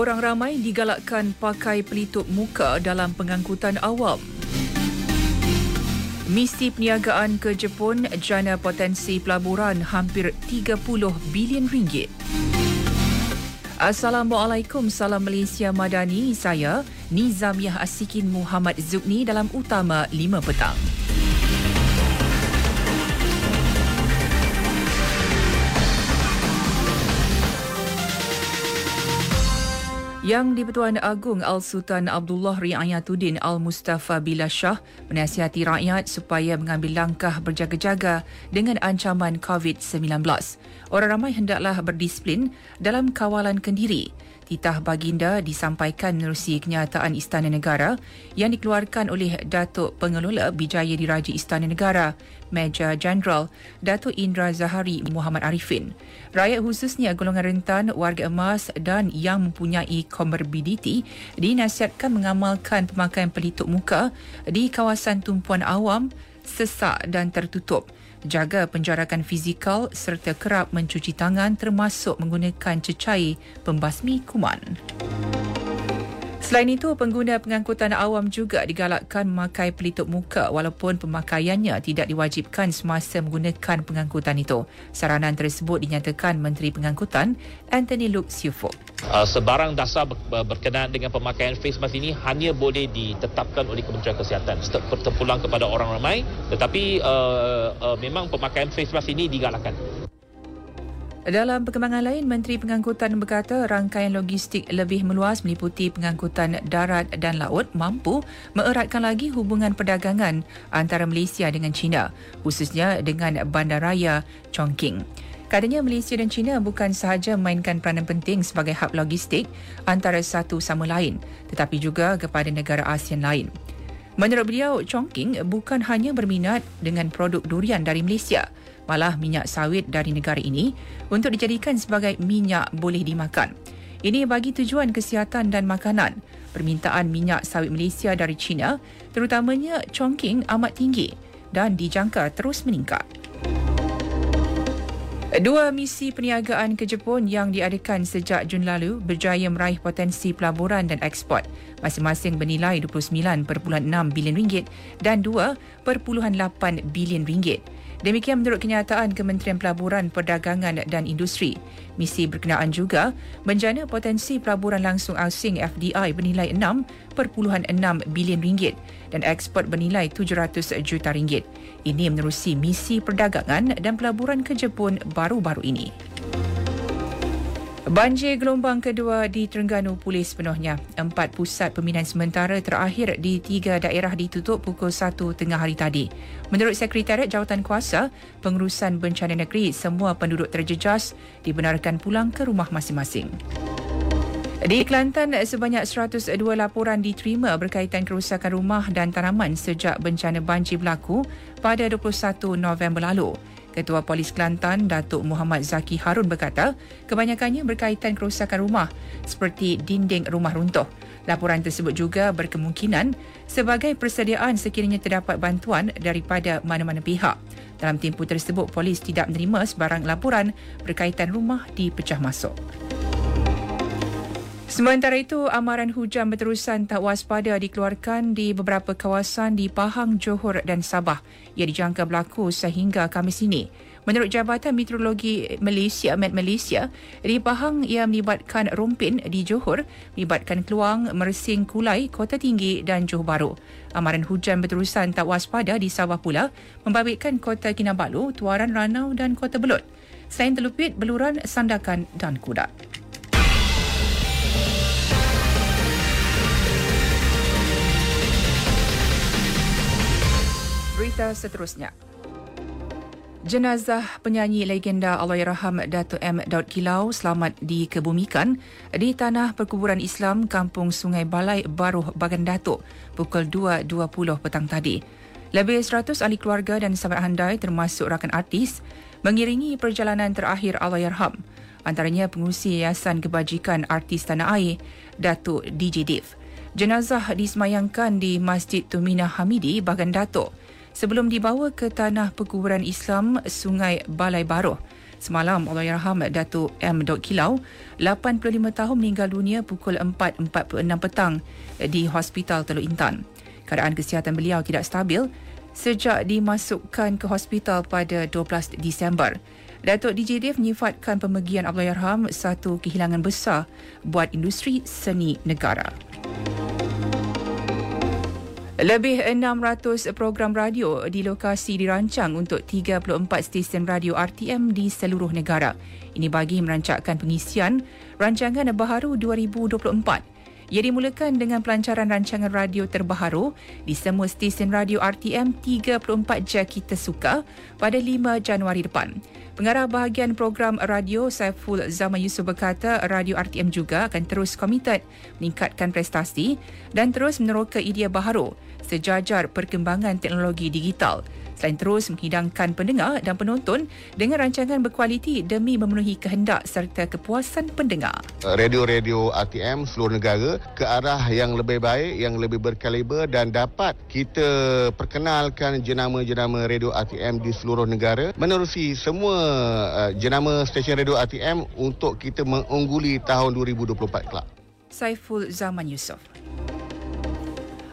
Orang ramai digalakkan pakai pelitup muka dalam pengangkutan awam. Misi perniagaan ke Jepun jana potensi pelaburan hampir 30 bilion ringgit. Assalamualaikum, salam Malaysia Madani. Saya Nizamiah Asikin Muhammad Zubni dalam Utama 5 Petang. Yang di-Pertuan Agong Al-Sultan Abdullah Riayatuddin Al-Mustafa Bila Shah menasihati rakyat supaya mengambil langkah berjaga-jaga dengan ancaman COVID-19. Orang ramai hendaklah berdisiplin dalam kawalan kendiri titah baginda disampaikan menerusi kenyataan Istana Negara yang dikeluarkan oleh Datuk Pengelola Bijaya Diraja Istana Negara, Major General Datuk Indra Zahari Muhammad Arifin. Rakyat khususnya golongan rentan, warga emas dan yang mempunyai comorbidity dinasihatkan mengamalkan pemakaian pelitup muka di kawasan tumpuan awam, sesak dan tertutup jaga penjarakan fizikal serta kerap mencuci tangan termasuk menggunakan cecair pembasmi kuman. Selain itu, pengguna pengangkutan awam juga digalakkan memakai pelitup muka walaupun pemakaiannya tidak diwajibkan semasa menggunakan pengangkutan itu. Saranan tersebut dinyatakan Menteri Pengangkutan Anthony Luke Siufo. Uh, sebarang dasar berkenaan dengan pemakaian face mask ini hanya boleh ditetapkan oleh Kementerian Kesihatan terpulang kepada orang ramai tetapi uh, uh, memang pemakaian face mask ini digalakkan. Dalam perkembangan lain, Menteri Pengangkutan berkata rangkaian logistik lebih meluas meliputi pengangkutan darat dan laut mampu mengeratkan lagi hubungan perdagangan antara Malaysia dengan China, khususnya dengan bandaraya Chongqing. Katanya Malaysia dan China bukan sahaja memainkan peranan penting sebagai hub logistik antara satu sama lain, tetapi juga kepada negara ASEAN lain. Menurut beliau, Chongqing bukan hanya berminat dengan produk durian dari Malaysia, malah minyak sawit dari negara ini untuk dijadikan sebagai minyak boleh dimakan. Ini bagi tujuan kesihatan dan makanan. Permintaan minyak sawit Malaysia dari China, terutamanya Chongqing amat tinggi dan dijangka terus meningkat. Dua misi perniagaan ke Jepun yang diadakan sejak Jun lalu berjaya meraih potensi pelaburan dan ekspor masing-masing bernilai 29.6 bilion ringgit dan 2.8 bilion ringgit. Demikian menurut kenyataan Kementerian Pelaburan Perdagangan dan Industri. Misi berkenaan juga menjana potensi pelaburan langsung asing FDI bernilai 6.6 bilion ringgit dan ekspor bernilai 700 juta ringgit. Ini menerusi misi perdagangan dan pelaburan ke Jepun baru-baru ini. Banjir gelombang kedua di Terengganu pulih sepenuhnya. Empat pusat pemindahan sementara terakhir di tiga daerah ditutup pukul satu tengah hari tadi. Menurut Sekretariat Jawatan Kuasa, Pengurusan Bencana Negeri, semua penduduk terjejas dibenarkan pulang ke rumah masing-masing. Di Kelantan, sebanyak 102 laporan diterima berkaitan kerusakan rumah dan tanaman sejak bencana banjir berlaku pada 21 November lalu. Ketua Polis Kelantan, Datuk Muhammad Zaki Harun berkata, kebanyakannya berkaitan kerosakan rumah seperti dinding rumah runtuh. Laporan tersebut juga berkemungkinan sebagai persediaan sekiranya terdapat bantuan daripada mana-mana pihak. Dalam tempoh tersebut, polis tidak menerima sebarang laporan berkaitan rumah dipecah masuk. Sementara itu, amaran hujan berterusan tak waspada dikeluarkan di beberapa kawasan di Pahang, Johor dan Sabah yang dijangka berlaku sehingga Khamis ini. Menurut Jabatan Meteorologi Malaysia, Met Malaysia, di Pahang ia melibatkan Rompin di Johor, melibatkan Keluang, Mersing, Kulai, Kota Tinggi dan Johor Bahru. Amaran hujan berterusan tak waspada di Sabah pula membabitkan Kota Kinabalu, Tuaran Ranau dan Kota Belut. Selain Telupit, Beluran, Sandakan dan Kudat. Berita seterusnya. Jenazah penyanyi legenda Allahyarham Dato' M. Daud Kilau selamat dikebumikan di tanah perkuburan Islam Kampung Sungai Balai Baruh Bagan Datuk pukul 2.20 petang tadi. Lebih 100 ahli keluarga dan sahabat handai termasuk rakan artis mengiringi perjalanan terakhir Allahyarham antaranya pengurusi Yayasan Kebajikan Artis Tanah Air Datuk DJ Dev. Jenazah disemayangkan di Masjid Tumina Hamidi Bagan Datuk sebelum dibawa ke tanah perkuburan Islam Sungai Balai Baruh. Semalam Allahyarham Datuk M. Dok Kilau 85 tahun meninggal dunia pukul 4.46 petang di Hospital Teluk Intan. Keadaan kesihatan beliau tidak stabil sejak dimasukkan ke hospital pada 12 Disember. Datuk DJ Dev menyifatkan pemergian Allahyarham satu kehilangan besar buat industri seni negara. Lebih 600 program radio di lokasi dirancang untuk 34 stesen radio RTM di seluruh negara. Ini bagi merancangkan pengisian rancangan baharu 2024. Ia dimulakan dengan pelancaran rancangan radio terbaharu di semua stesen radio RTM 34 Je Kita Suka pada 5 Januari depan. Pengarah bahagian program radio Saiful Zaman Yusof berkata radio RTM juga akan terus komited meningkatkan prestasi dan terus meneroka idea baharu sejajar perkembangan teknologi digital selain terus menghidangkan pendengar dan penonton dengan rancangan berkualiti demi memenuhi kehendak serta kepuasan pendengar. Radio-radio RTM seluruh negara ke arah yang lebih baik, yang lebih berkaliber dan dapat kita perkenalkan jenama-jenama radio RTM di seluruh negara menerusi semua uh, jenama stesen radio RTM untuk kita mengungguli tahun 2024 kelak. Saiful Zaman Yusof.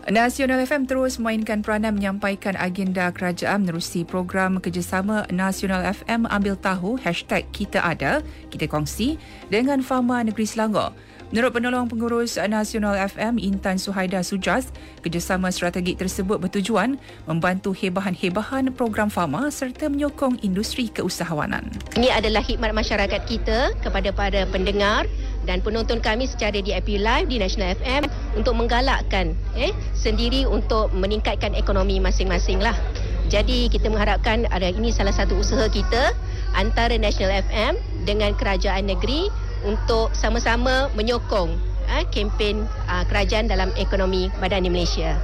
Nasional FM terus mainkan peranan menyampaikan agenda kerajaan menerusi program kerjasama Nasional FM ambil tahu hashtag Kita Ada, Kita Kongsi dengan Fama Negeri Selangor. Menurut penolong pengurus Nasional FM Intan Suhaida Sujas, kerjasama strategik tersebut bertujuan membantu hebahan-hebahan program Fama serta menyokong industri keusahawanan. Ini adalah khidmat masyarakat kita kepada para pendengar dan penonton kami secara DIP Live di National FM untuk menggalakkan eh, sendiri untuk meningkatkan ekonomi masing-masing lah. Jadi kita mengharapkan ada ini salah satu usaha kita antara National FM dengan kerajaan negeri untuk sama-sama menyokong eh, kempen uh, kerajaan dalam ekonomi badan di Malaysia.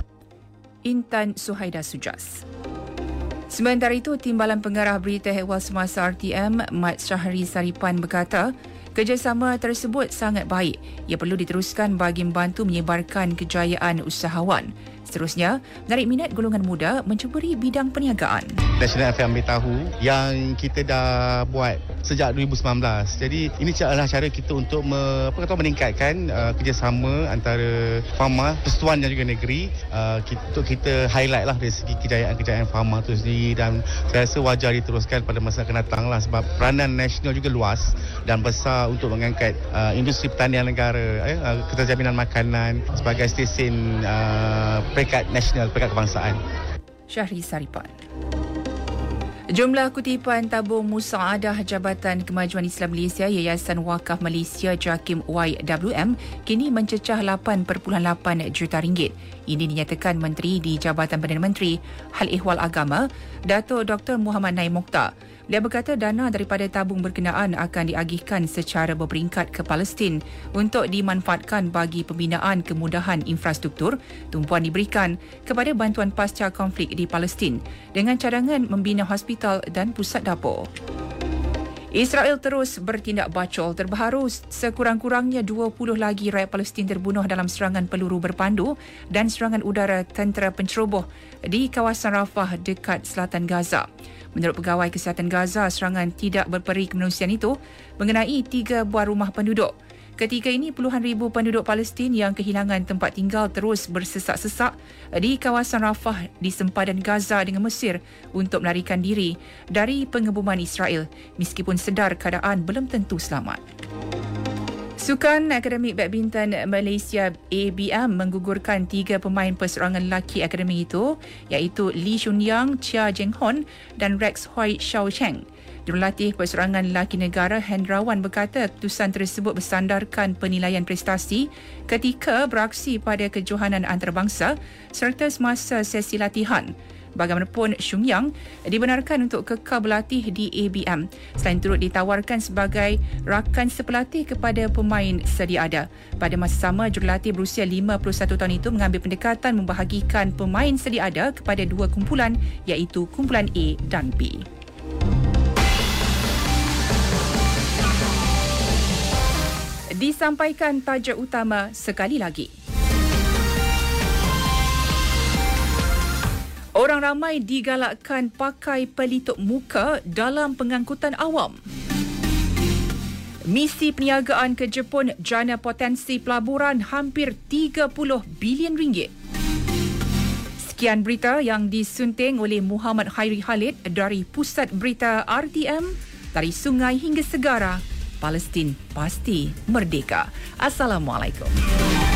Intan Suhaida Sujas. Sementara itu, Timbalan Pengarah Berita Ehwal Semasa RTM, Mat Syahri Saripan berkata, Kerjasama tersebut sangat baik. Ia perlu diteruskan bagi membantu menyebarkan kejayaan usahawan. Seterusnya, menarik minat golongan muda mencuburi bidang perniagaan. National FM tahu yang kita dah buat sejak 2019. Jadi ini adalah cara kita untuk me, apa kata meningkatkan uh, kerjasama antara farma, persatuan dan juga negeri uh, kita, untuk kita highlight lah dari segi kejayaan-kejayaan farma itu sendiri dan saya rasa wajar diteruskan pada masa akan datang lah sebab peranan nasional juga luas dan besar untuk mengangkat uh, industri pertanian negara, eh, uh, keterjaminan makanan sebagai stesen uh, peringkat nasional, peringkat kebangsaan. Syahri Saripan. Jumlah kutipan tabung musaadah Jabatan Kemajuan Islam Malaysia Yayasan Wakaf Malaysia JAKIM YWM kini mencecah 8.8 juta ringgit. Ini dinyatakan Menteri di Jabatan Perdana Menteri Hal Ehwal Agama, Dato' Dr. Muhammad Naim Mokhtar. Dia berkata dana daripada tabung berkenaan akan diagihkan secara berperingkat ke Palestin untuk dimanfaatkan bagi pembinaan kemudahan infrastruktur tumpuan diberikan kepada bantuan pasca konflik di Palestin dengan cadangan membina hospital dan pusat dapur. Israel terus bertindak bacol terbaru sekurang-kurangnya 20 lagi rakyat Palestin terbunuh dalam serangan peluru berpandu dan serangan udara tentera penceroboh di kawasan Rafah dekat selatan Gaza. Menurut Pegawai Kesihatan Gaza, serangan tidak berperi kemanusiaan itu mengenai tiga buah rumah penduduk. Ketika ini, puluhan ribu penduduk Palestin yang kehilangan tempat tinggal terus bersesak-sesak di kawasan Rafah di sempadan Gaza dengan Mesir untuk melarikan diri dari pengeboman Israel meskipun sedar keadaan belum tentu selamat. Sukan Akademik Badminton Malaysia ABM menggugurkan tiga pemain perseorangan lelaki akademik itu iaitu Lee Shun Yang, Chia Jeng Hon dan Rex Hoi Xiao Cheng. Jurulatih Perseorangan Lelaki Negara Hendrawan berkata keputusan tersebut bersandarkan penilaian prestasi ketika beraksi pada kejohanan antarabangsa serta semasa sesi latihan. Bagaimanapun Shung Yang dibenarkan untuk kekal berlatih di ABM selain turut ditawarkan sebagai rakan sepelatih kepada pemain sedia ada. Pada masa sama, jurulatih berusia 51 tahun itu mengambil pendekatan membahagikan pemain sedia ada kepada dua kumpulan iaitu kumpulan A dan B. Disampaikan tajuk utama sekali lagi. Orang ramai digalakkan pakai pelitup muka dalam pengangkutan awam. Misi perniagaan ke Jepun jana potensi pelaburan hampir 30 bilion ringgit. Sekian berita yang disunting oleh Muhammad Khairi Khalid dari Pusat Berita RTM dari sungai hingga segara. Palestin pasti merdeka. Assalamualaikum.